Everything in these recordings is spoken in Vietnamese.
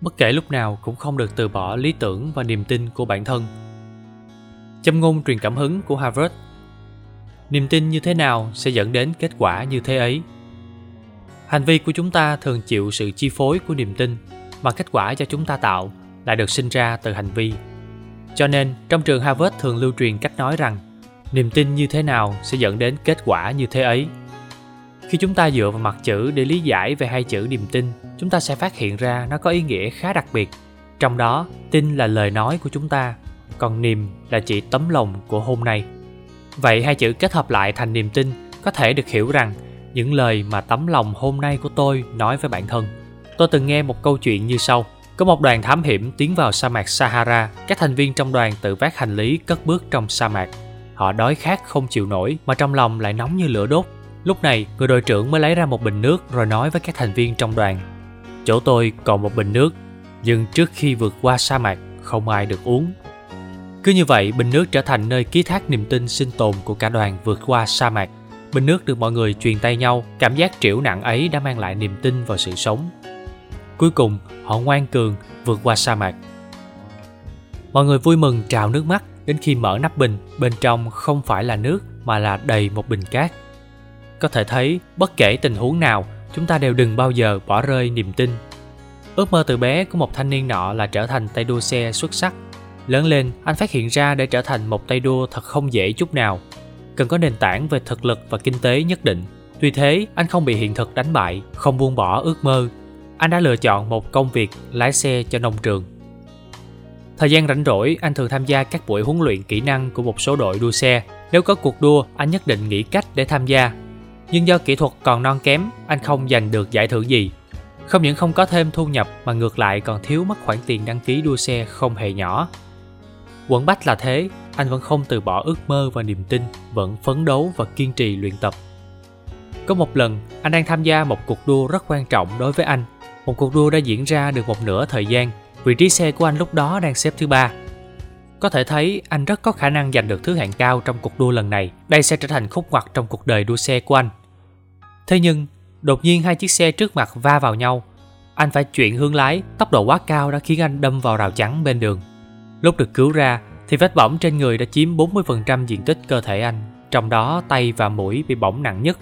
bất kể lúc nào cũng không được từ bỏ lý tưởng và niềm tin của bản thân. Châm ngôn truyền cảm hứng của harvard. Niềm tin như thế nào sẽ dẫn đến kết quả như thế ấy? Hành vi của chúng ta thường chịu sự chi phối của niềm tin mà kết quả do chúng ta tạo lại được sinh ra từ hành vi. Cho nên, trong trường harvard thường lưu truyền cách nói rằng, niềm tin như thế nào sẽ dẫn đến kết quả như thế ấy? Khi chúng ta dựa vào mặt chữ để lý giải về hai chữ niềm tin chúng ta sẽ phát hiện ra nó có ý nghĩa khá đặc biệt. Trong đó tin là lời nói của chúng ta còn niềm là chỉ tấm lòng của hôm nay. Vậy hai chữ kết hợp lại thành niềm tin có thể được hiểu rằng những lời mà tấm lòng hôm nay của tôi nói với bản thân. Tôi từng nghe một câu chuyện như sau. Có một đoàn thám hiểm tiến vào sa mạc Sahara, các thành viên trong đoàn tự vác hành lý cất bước trong sa mạc. Họ đói khát không chịu nổi mà trong lòng lại nóng như lửa đốt. Lúc này, người đội trưởng mới lấy ra một bình nước rồi nói với các thành viên trong đoàn. Chỗ tôi còn một bình nước, nhưng trước khi vượt qua sa mạc, không ai được uống. Cứ như vậy, bình nước trở thành nơi ký thác niềm tin sinh tồn của cả đoàn vượt qua sa mạc. Bình nước được mọi người truyền tay nhau, cảm giác triểu nặng ấy đã mang lại niềm tin vào sự sống. Cuối cùng, họ ngoan cường vượt qua sa mạc. Mọi người vui mừng trào nước mắt đến khi mở nắp bình, bên trong không phải là nước mà là đầy một bình cát. Có thể thấy, bất kể tình huống nào, chúng ta đều đừng bao giờ bỏ rơi niềm tin. Ước mơ từ bé của một thanh niên nọ là trở thành tay đua xe xuất sắc. Lớn lên, anh phát hiện ra để trở thành một tay đua thật không dễ chút nào. Cần có nền tảng về thực lực và kinh tế nhất định. Tuy thế, anh không bị hiện thực đánh bại, không buông bỏ ước mơ anh đã lựa chọn một công việc lái xe cho nông trường. Thời gian rảnh rỗi, anh thường tham gia các buổi huấn luyện kỹ năng của một số đội đua xe. Nếu có cuộc đua, anh nhất định nghĩ cách để tham gia. Nhưng do kỹ thuật còn non kém, anh không giành được giải thưởng gì. Không những không có thêm thu nhập mà ngược lại còn thiếu mất khoản tiền đăng ký đua xe không hề nhỏ. Quẩn bách là thế, anh vẫn không từ bỏ ước mơ và niềm tin, vẫn phấn đấu và kiên trì luyện tập. Có một lần, anh đang tham gia một cuộc đua rất quan trọng đối với anh một cuộc đua đã diễn ra được một nửa thời gian, vị trí xe của anh lúc đó đang xếp thứ ba. Có thể thấy anh rất có khả năng giành được thứ hạng cao trong cuộc đua lần này. Đây sẽ trở thành khúc ngoặt trong cuộc đời đua xe của anh. Thế nhưng, đột nhiên hai chiếc xe trước mặt va vào nhau. Anh phải chuyển hướng lái, tốc độ quá cao đã khiến anh đâm vào rào chắn bên đường. Lúc được cứu ra, thì vết bỏng trên người đã chiếm 40% diện tích cơ thể anh, trong đó tay và mũi bị bỏng nặng nhất.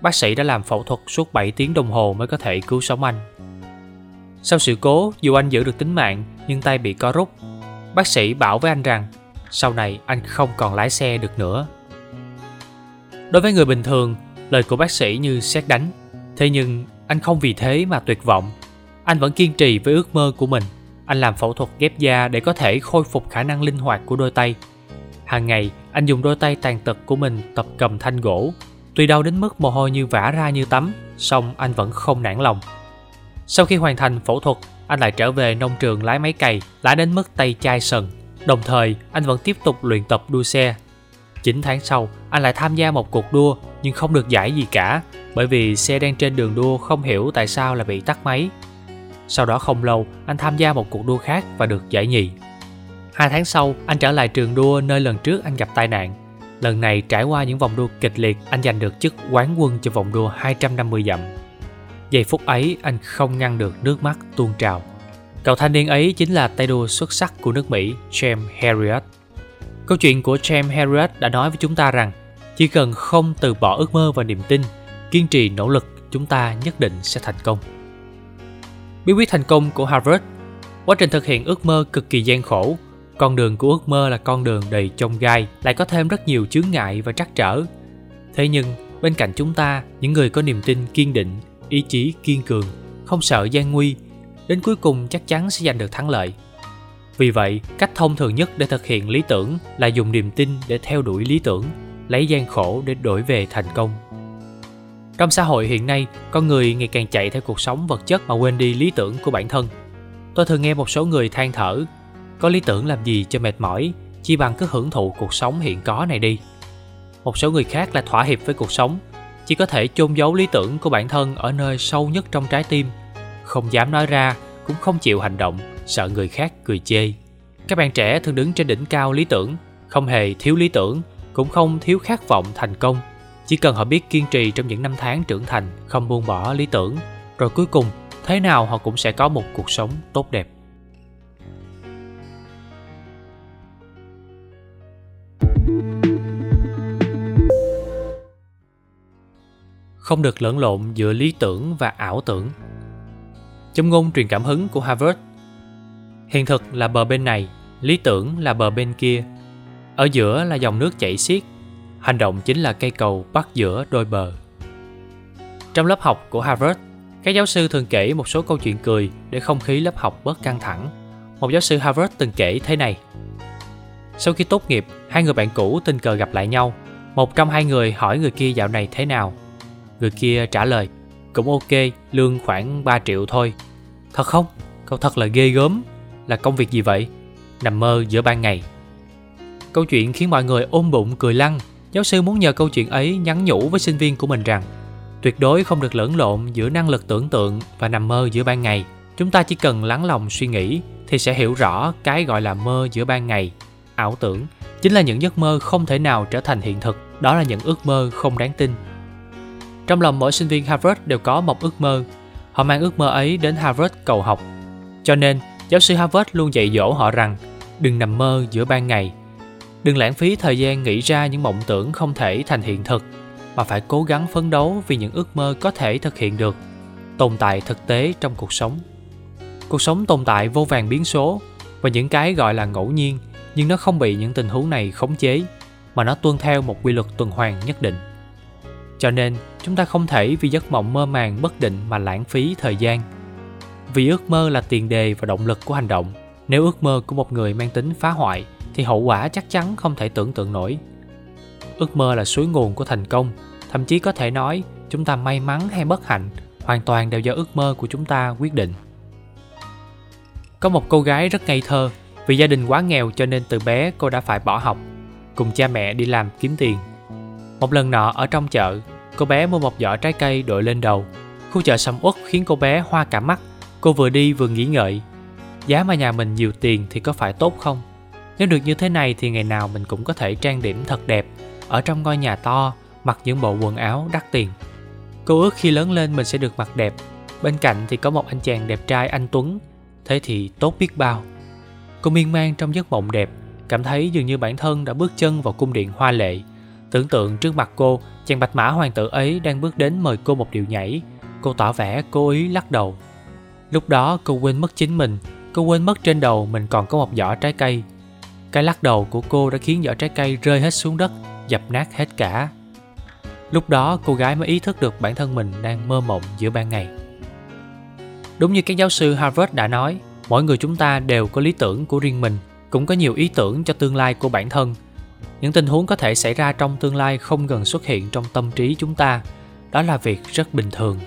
Bác sĩ đã làm phẫu thuật suốt 7 tiếng đồng hồ mới có thể cứu sống anh. Sau sự cố, dù anh giữ được tính mạng, nhưng tay bị co rút. Bác sĩ bảo với anh rằng, sau này anh không còn lái xe được nữa. Đối với người bình thường, lời của bác sĩ như xét đánh. Thế nhưng, anh không vì thế mà tuyệt vọng. Anh vẫn kiên trì với ước mơ của mình. Anh làm phẫu thuật ghép da để có thể khôi phục khả năng linh hoạt của đôi tay. Hàng ngày, anh dùng đôi tay tàn tật của mình tập cầm thanh gỗ. Tuy đau đến mức mồ hôi như vã ra như tắm, song anh vẫn không nản lòng. Sau khi hoàn thành phẫu thuật, anh lại trở về nông trường lái máy cày, lái đến mức tay chai sần. Đồng thời, anh vẫn tiếp tục luyện tập đua xe. 9 tháng sau, anh lại tham gia một cuộc đua nhưng không được giải gì cả bởi vì xe đang trên đường đua không hiểu tại sao lại bị tắt máy. Sau đó không lâu, anh tham gia một cuộc đua khác và được giải nhì. Hai tháng sau, anh trở lại trường đua nơi lần trước anh gặp tai nạn. Lần này trải qua những vòng đua kịch liệt, anh giành được chức quán quân cho vòng đua 250 dặm. Giây phút ấy anh không ngăn được nước mắt tuôn trào. Cậu thanh niên ấy chính là tay đua xuất sắc của nước Mỹ James Harriet. Câu chuyện của James Harriet đã nói với chúng ta rằng chỉ cần không từ bỏ ước mơ và niềm tin, kiên trì nỗ lực, chúng ta nhất định sẽ thành công. Bí quyết thành công của Harvard Quá trình thực hiện ước mơ cực kỳ gian khổ. Con đường của ước mơ là con đường đầy chông gai, lại có thêm rất nhiều chướng ngại và trắc trở. Thế nhưng, bên cạnh chúng ta, những người có niềm tin kiên định ý chí kiên cường, không sợ gian nguy, đến cuối cùng chắc chắn sẽ giành được thắng lợi. Vì vậy, cách thông thường nhất để thực hiện lý tưởng là dùng niềm tin để theo đuổi lý tưởng, lấy gian khổ để đổi về thành công. Trong xã hội hiện nay, con người ngày càng chạy theo cuộc sống vật chất mà quên đi lý tưởng của bản thân. Tôi thường nghe một số người than thở, có lý tưởng làm gì cho mệt mỏi, chỉ bằng cứ hưởng thụ cuộc sống hiện có này đi. Một số người khác là thỏa hiệp với cuộc sống, chỉ có thể chôn giấu lý tưởng của bản thân ở nơi sâu nhất trong trái tim không dám nói ra cũng không chịu hành động sợ người khác cười chê các bạn trẻ thường đứng trên đỉnh cao lý tưởng không hề thiếu lý tưởng cũng không thiếu khát vọng thành công. Chỉ cần họ biết kiên trì trong những năm tháng trưởng thành, không buông bỏ lý tưởng, rồi cuối cùng, thế nào họ cũng sẽ có một cuộc sống tốt đẹp. Không được lẫn lộn giữa lý tưởng và ảo tưởng. Trong ngôn truyền cảm hứng của harvard. Hiện thực là bờ bên này, lý tưởng là bờ bên kia ở giữa là dòng nước chảy xiết. Hành động chính là cây cầu bắt giữa đôi bờ. Trong lớp học của harvard, các giáo sư thường kể một số câu chuyện cười để không khí lớp học bớt căng thẳng. Một giáo sư harvard từng kể thế này. Sau khi tốt nghiệp, hai người bạn cũ tình cờ gặp lại nhau. Một trong hai người hỏi người kia dạo này thế nào. Người kia trả lời, cũng ok, lương khoảng 3 triệu thôi. Thật không? Câu thật là ghê gớm. Là công việc gì vậy? Nằm mơ giữa ban ngày câu chuyện khiến mọi người ôm bụng cười lăn. Giáo sư muốn nhờ câu chuyện ấy nhắn nhủ với sinh viên của mình rằng, tuyệt đối không được lẫn lộn giữa năng lực tưởng tượng và nằm mơ giữa ban ngày. Chúng ta chỉ cần lắng lòng suy nghĩ thì sẽ hiểu rõ cái gọi là mơ giữa ban ngày. Ảo tưởng chính là những giấc mơ không thể nào trở thành hiện thực. Đó là những ước mơ không đáng tin. Trong lòng mỗi sinh viên harvard đều có một ước mơ. Họ mang ước mơ ấy đến harvard cầu học. Cho nên, giáo sư harvard luôn dạy dỗ họ rằng, đừng nằm mơ giữa ban ngày đừng lãng phí thời gian nghĩ ra những mộng tưởng không thể thành hiện thực, mà phải cố gắng phấn đấu vì những ước mơ có thể thực hiện được, tồn tại thực tế trong cuộc sống. Cuộc sống tồn tại vô vàng biến số và những cái gọi là ngẫu nhiên, nhưng nó không bị những tình huống này khống chế, mà nó tuân theo một quy luật tuần hoàn nhất định. Cho nên, chúng ta không thể vì giấc mộng mơ màng bất định mà lãng phí thời gian. Vì ước mơ là tiền đề và động lực của hành động, nếu ước mơ của một người mang tính phá hoại thì hậu quả chắc chắn không thể tưởng tượng nổi. Ước mơ là suối nguồn của thành công, thậm chí có thể nói chúng ta may mắn hay bất hạnh, hoàn toàn đều do ước mơ của chúng ta quyết định. Có một cô gái rất ngây thơ, vì gia đình quá nghèo cho nên từ bé cô đã phải bỏ học, cùng cha mẹ đi làm kiếm tiền. Một lần nọ ở trong chợ, cô bé mua một giỏ trái cây đội lên đầu. Khu chợ sầm uất khiến cô bé hoa cả mắt, cô vừa đi vừa nghĩ ngợi, giá mà nhà mình nhiều tiền thì có phải tốt không? Nếu được như thế này thì ngày nào mình cũng có thể trang điểm thật đẹp. Ở trong ngôi nhà to, mặc những bộ quần áo đắt tiền. Cô ước khi lớn lên mình sẽ được mặc đẹp. Bên cạnh thì có một anh chàng đẹp trai anh tuấn. Thế thì tốt biết bao. Cô miên man trong giấc mộng đẹp, cảm thấy dường như bản thân đã bước chân vào cung điện hoa lệ. Tưởng tượng trước mặt cô, chàng bạch mã hoàng tử ấy đang bước đến mời cô một điệu nhảy. Cô tỏ vẻ cố ý lắc đầu. Lúc đó cô quên mất chính mình, cô quên mất trên đầu mình còn có một giỏ trái cây cái lắc đầu của cô đã khiến giỏ trái cây rơi hết xuống đất, dập nát hết cả. Lúc đó, cô gái mới ý thức được bản thân mình đang mơ mộng giữa ban ngày. Đúng như các giáo sư harvard đã nói, mỗi người chúng ta đều có lý tưởng của riêng mình, cũng có nhiều ý tưởng cho tương lai của bản thân. Những tình huống có thể xảy ra trong tương lai không ngừng xuất hiện trong tâm trí chúng ta, đó là việc rất bình thường.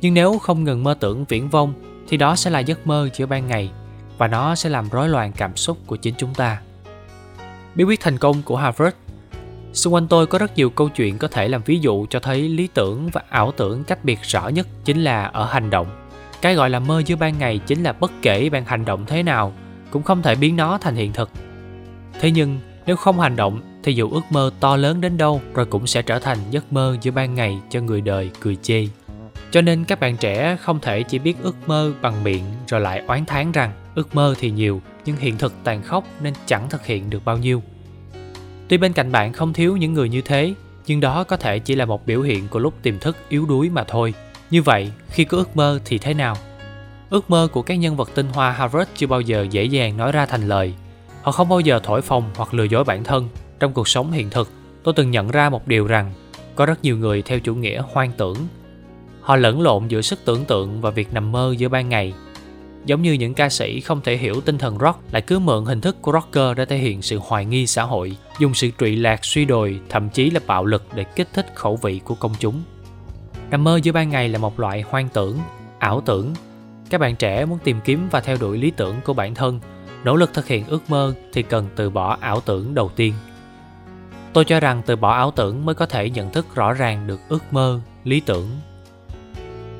Nhưng nếu không ngừng mơ tưởng viễn vông, thì đó sẽ là giấc mơ giữa ban ngày và nó sẽ làm rối loạn cảm xúc của chính chúng ta. Bí quyết thành công của harvard. Xung quanh tôi có rất nhiều câu chuyện có thể làm ví dụ cho thấy lý tưởng và ảo tưởng cách biệt rõ nhất chính là ở hành động. Cái gọi là mơ giữa ban ngày chính là bất kể bạn hành động thế nào, cũng không thể biến nó thành hiện thực. Thế nhưng, nếu không hành động, thì dù ước mơ to lớn đến đâu rồi cũng sẽ trở thành giấc mơ giữa ban ngày cho người đời cười chê. Cho nên các bạn trẻ không thể chỉ biết ước mơ bằng miệng rồi lại oán thán rằng ước mơ thì nhiều, nhưng hiện thực tàn khốc nên chẳng thực hiện được bao nhiêu. Tuy bên cạnh bạn không thiếu những người như thế, nhưng đó có thể chỉ là một biểu hiện của lúc tiềm thức yếu đuối mà thôi. Như vậy, khi có ước mơ thì thế nào? Ước mơ của các nhân vật tinh hoa harvard chưa bao giờ dễ dàng nói ra thành lời. Họ không bao giờ thổi phồng hoặc lừa dối bản thân. Trong cuộc sống hiện thực, tôi từng nhận ra một điều rằng có rất nhiều người theo chủ nghĩa hoang tưởng. Họ lẫn lộn giữa sức tưởng tượng và việc nằm mơ giữa ban ngày giống như những ca sĩ không thể hiểu tinh thần rock, lại cứ mượn hình thức của rocker để thể hiện sự hoài nghi xã hội, dùng sự trụy lạc suy đồi, thậm chí là bạo lực để kích thích khẩu vị của công chúng. Nằm mơ giữa ban ngày là một loại hoang tưởng, ảo tưởng. Các bạn trẻ muốn tìm kiếm và theo đuổi lý tưởng của bản thân, nỗ lực thực hiện ước mơ thì cần từ bỏ ảo tưởng đầu tiên. Tôi cho rằng từ bỏ ảo tưởng mới có thể nhận thức rõ ràng được ước mơ, lý tưởng.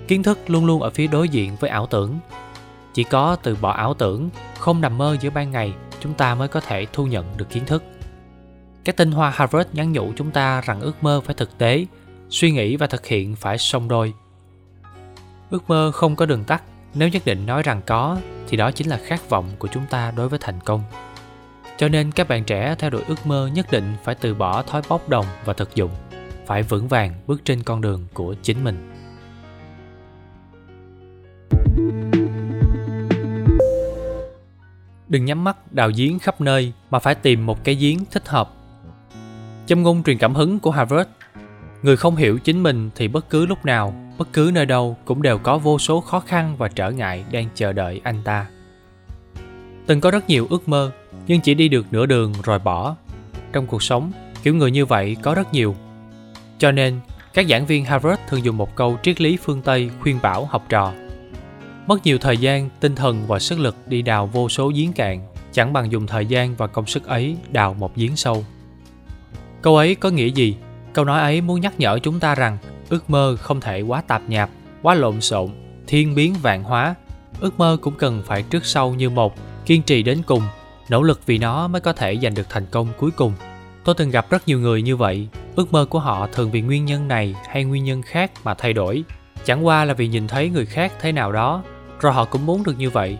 Kiến thức luôn luôn ở phía đối diện với ảo tưởng chỉ có từ bỏ ảo tưởng không nằm mơ giữa ban ngày chúng ta mới có thể thu nhận được kiến thức các tinh hoa Harvard nhắn nhủ chúng ta rằng ước mơ phải thực tế, suy nghĩ và thực hiện phải song đôi. Ước mơ không có đường tắt, nếu nhất định nói rằng có thì đó chính là khát vọng của chúng ta đối với thành công. Cho nên các bạn trẻ theo đuổi ước mơ nhất định phải từ bỏ thói bốc đồng và thực dụng, phải vững vàng bước trên con đường của chính mình. Đừng nhắm mắt đào giếng khắp nơi mà phải tìm một cái giếng thích hợp. Châm ngôn truyền cảm hứng của Harvard Người không hiểu chính mình thì bất cứ lúc nào, bất cứ nơi đâu cũng đều có vô số khó khăn và trở ngại đang chờ đợi anh ta. Từng có rất nhiều ước mơ, nhưng chỉ đi được nửa đường rồi bỏ. Trong cuộc sống, kiểu người như vậy có rất nhiều. Cho nên, các giảng viên Harvard thường dùng một câu triết lý phương Tây khuyên bảo học trò. Mất nhiều thời gian, tinh thần và sức lực đi đào vô số giếng cạn, chẳng bằng dùng thời gian và công sức ấy đào một giếng sâu. Câu ấy có nghĩa gì? Câu nói ấy muốn nhắc nhở chúng ta rằng ước mơ không thể quá tạp nhạp, quá lộn xộn, thiên biến vạn hóa. Ước mơ cũng cần phải trước sau như một, kiên trì đến cùng, nỗ lực vì nó mới có thể giành được thành công cuối cùng. Tôi từng gặp rất nhiều người như vậy, ước mơ của họ thường vì nguyên nhân này hay nguyên nhân khác mà thay đổi. Chẳng qua là vì nhìn thấy người khác thế nào đó, rồi họ cũng muốn được như vậy.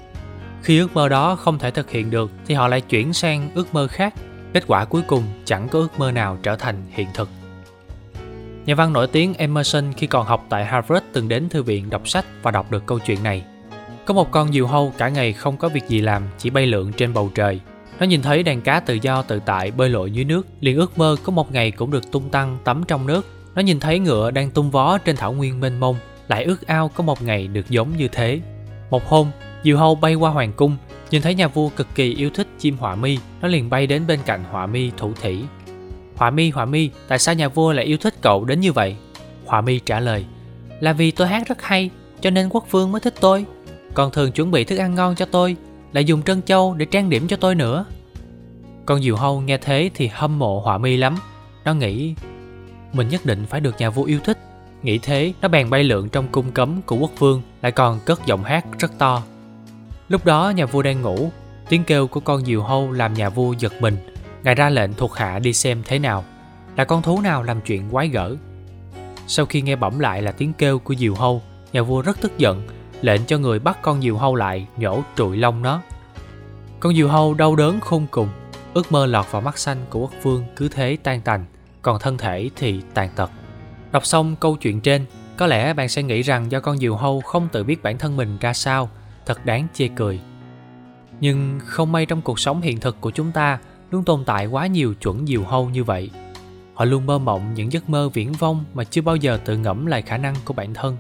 Khi ước mơ đó không thể thực hiện được thì họ lại chuyển sang ước mơ khác. Kết quả cuối cùng chẳng có ước mơ nào trở thành hiện thực. Nhà văn nổi tiếng Emerson khi còn học tại Harvard từng đến thư viện đọc sách và đọc được câu chuyện này. Có một con diều hâu cả ngày không có việc gì làm, chỉ bay lượn trên bầu trời. Nó nhìn thấy đàn cá tự do tự tại bơi lội dưới nước, liền ước mơ có một ngày cũng được tung tăng tắm trong nước. Nó nhìn thấy ngựa đang tung vó trên thảo nguyên mênh mông, lại ước ao có một ngày được giống như thế. Một hôm, diều hâu bay qua hoàng cung, nhìn thấy nhà vua cực kỳ yêu thích chim họa mi, nó liền bay đến bên cạnh họa mi thủ thủy, Họa mi, Họa mi, tại sao nhà vua lại yêu thích cậu đến như vậy? Họa mi trả lời, là vì tôi hát rất hay, cho nên quốc vương mới thích tôi. Còn thường chuẩn bị thức ăn ngon cho tôi, lại dùng trân châu để trang điểm cho tôi nữa. Con diều hâu nghe thế thì hâm mộ họa mi lắm. Nó nghĩ, mình nhất định phải được nhà vua yêu thích. Nghĩ thế, nó bèn bay lượn trong cung cấm của quốc vương, lại còn cất giọng hát rất to. Lúc đó nhà vua đang ngủ, tiếng kêu của con diều hâu làm nhà vua giật mình, Ngài ra lệnh thuộc hạ đi xem thế nào. Là con thú nào làm chuyện quái gở? Sau khi nghe bẩm lại là tiếng kêu của diều hâu Nhà vua rất tức giận Lệnh cho người bắt con diều hâu lại Nhổ trụi lông nó. Con diều hâu đau đớn khôn cùng Ước mơ lọt vào mắt xanh của quốc vương Cứ thế tan tành Còn thân thể thì tàn tật. Đọc xong câu chuyện trên Có lẽ bạn sẽ nghĩ rằng do con diều hâu không tự biết bản thân mình ra sao Thật đáng chê cười Nhưng không may trong cuộc sống hiện thực của chúng ta luôn tồn tại quá nhiều chuẩn diều hâu như vậy. Họ luôn mơ mộng những giấc mơ viễn vông mà chưa bao giờ tự ngẫm lại khả năng của bản thân.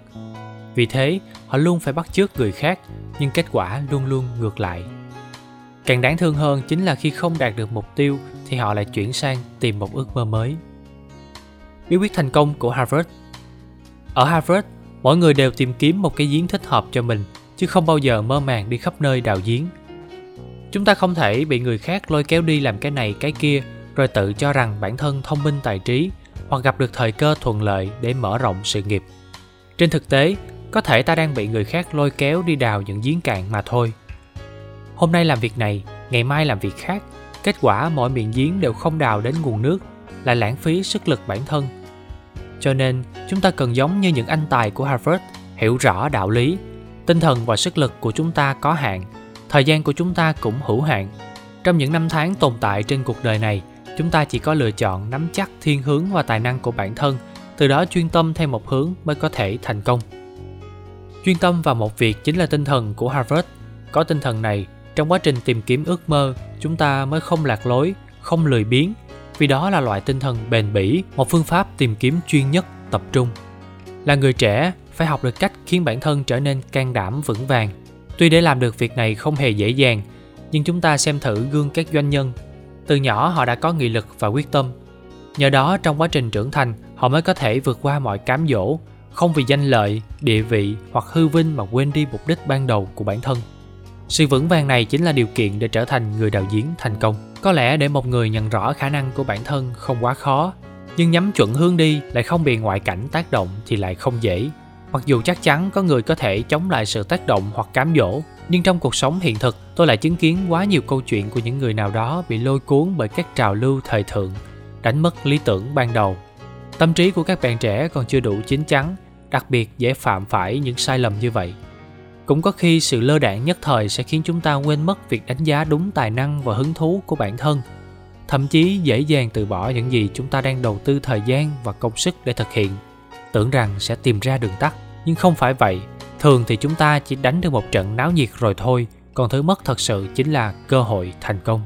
Vì thế, họ luôn phải bắt chước người khác, nhưng kết quả luôn luôn ngược lại. Càng đáng thương hơn chính là khi không đạt được mục tiêu thì họ lại chuyển sang tìm một ước mơ mới. Bí quyết thành công của Harvard. Ở Harvard, mỗi người đều tìm kiếm một cái giếng thích hợp cho mình, chứ không bao giờ mơ màng đi khắp nơi đào giếng. Chúng ta không thể bị người khác lôi kéo đi làm cái này cái kia rồi tự cho rằng bản thân thông minh tài trí hoặc gặp được thời cơ thuận lợi để mở rộng sự nghiệp. Trên thực tế có thể ta đang bị người khác lôi kéo đi đào những giếng cạn mà thôi. Hôm nay làm việc này ngày mai làm việc khác kết quả mọi miệng giếng đều không đào đến nguồn nước là lãng phí sức lực bản thân. Cho nên, chúng ta cần giống như những anh tài của harvard, hiểu rõ đạo lý, tinh thần và sức lực của chúng ta có hạn, thời gian của chúng ta cũng hữu hạn. Trong những năm tháng tồn tại trên cuộc đời này, chúng ta chỉ có lựa chọn nắm chắc thiên hướng và tài năng của bản thân, từ đó chuyên tâm theo một hướng mới có thể thành công. Chuyên tâm vào một việc chính là tinh thần của harvard. Có tinh thần này, trong quá trình tìm kiếm ước mơ, chúng ta mới không lạc lối, không lười biếng vì đó là loại tinh thần bền bỉ một phương pháp tìm kiếm chuyên nhất tập trung là người trẻ phải học được cách khiến bản thân trở nên can đảm vững vàng Tuy để làm được việc này không hề dễ dàng, nhưng chúng ta xem thử gương các doanh nhân. Từ nhỏ họ đã có nghị lực và quyết tâm. Nhờ đó trong quá trình trưởng thành, họ mới có thể vượt qua mọi cám dỗ, không vì danh lợi, địa vị hoặc hư vinh mà quên đi mục đích ban đầu của bản thân. Sự vững vàng này chính là điều kiện để trở thành người đạo diễn thành công. Có lẽ để một người nhận rõ khả năng của bản thân không quá khó, nhưng nhắm chuẩn hướng đi lại không bị ngoại cảnh tác động thì lại không dễ. Mặc dù chắc chắn có người có thể chống lại sự tác động hoặc cám dỗ, nhưng trong cuộc sống hiện thực, tôi lại chứng kiến quá nhiều câu chuyện của những người nào đó bị lôi cuốn bởi các trào lưu thời thượng, đánh mất lý tưởng ban đầu tâm trí của các bạn trẻ còn chưa đủ chín chắn đặc biệt dễ phạm phải những sai lầm như vậy cũng có khi sự lơ đảng nhất thời sẽ khiến chúng ta quên mất việc đánh giá đúng tài năng và hứng thú của bản thân. Thậm chí dễ dàng từ bỏ những gì chúng ta đang đầu tư thời gian và công sức để thực hiện. Tưởng rằng sẽ tìm ra đường tắt. Nhưng không phải vậy. Thường thì chúng ta chỉ đánh được một trận náo nhiệt rồi thôi. Còn thứ mất thật sự chính là cơ hội thành công.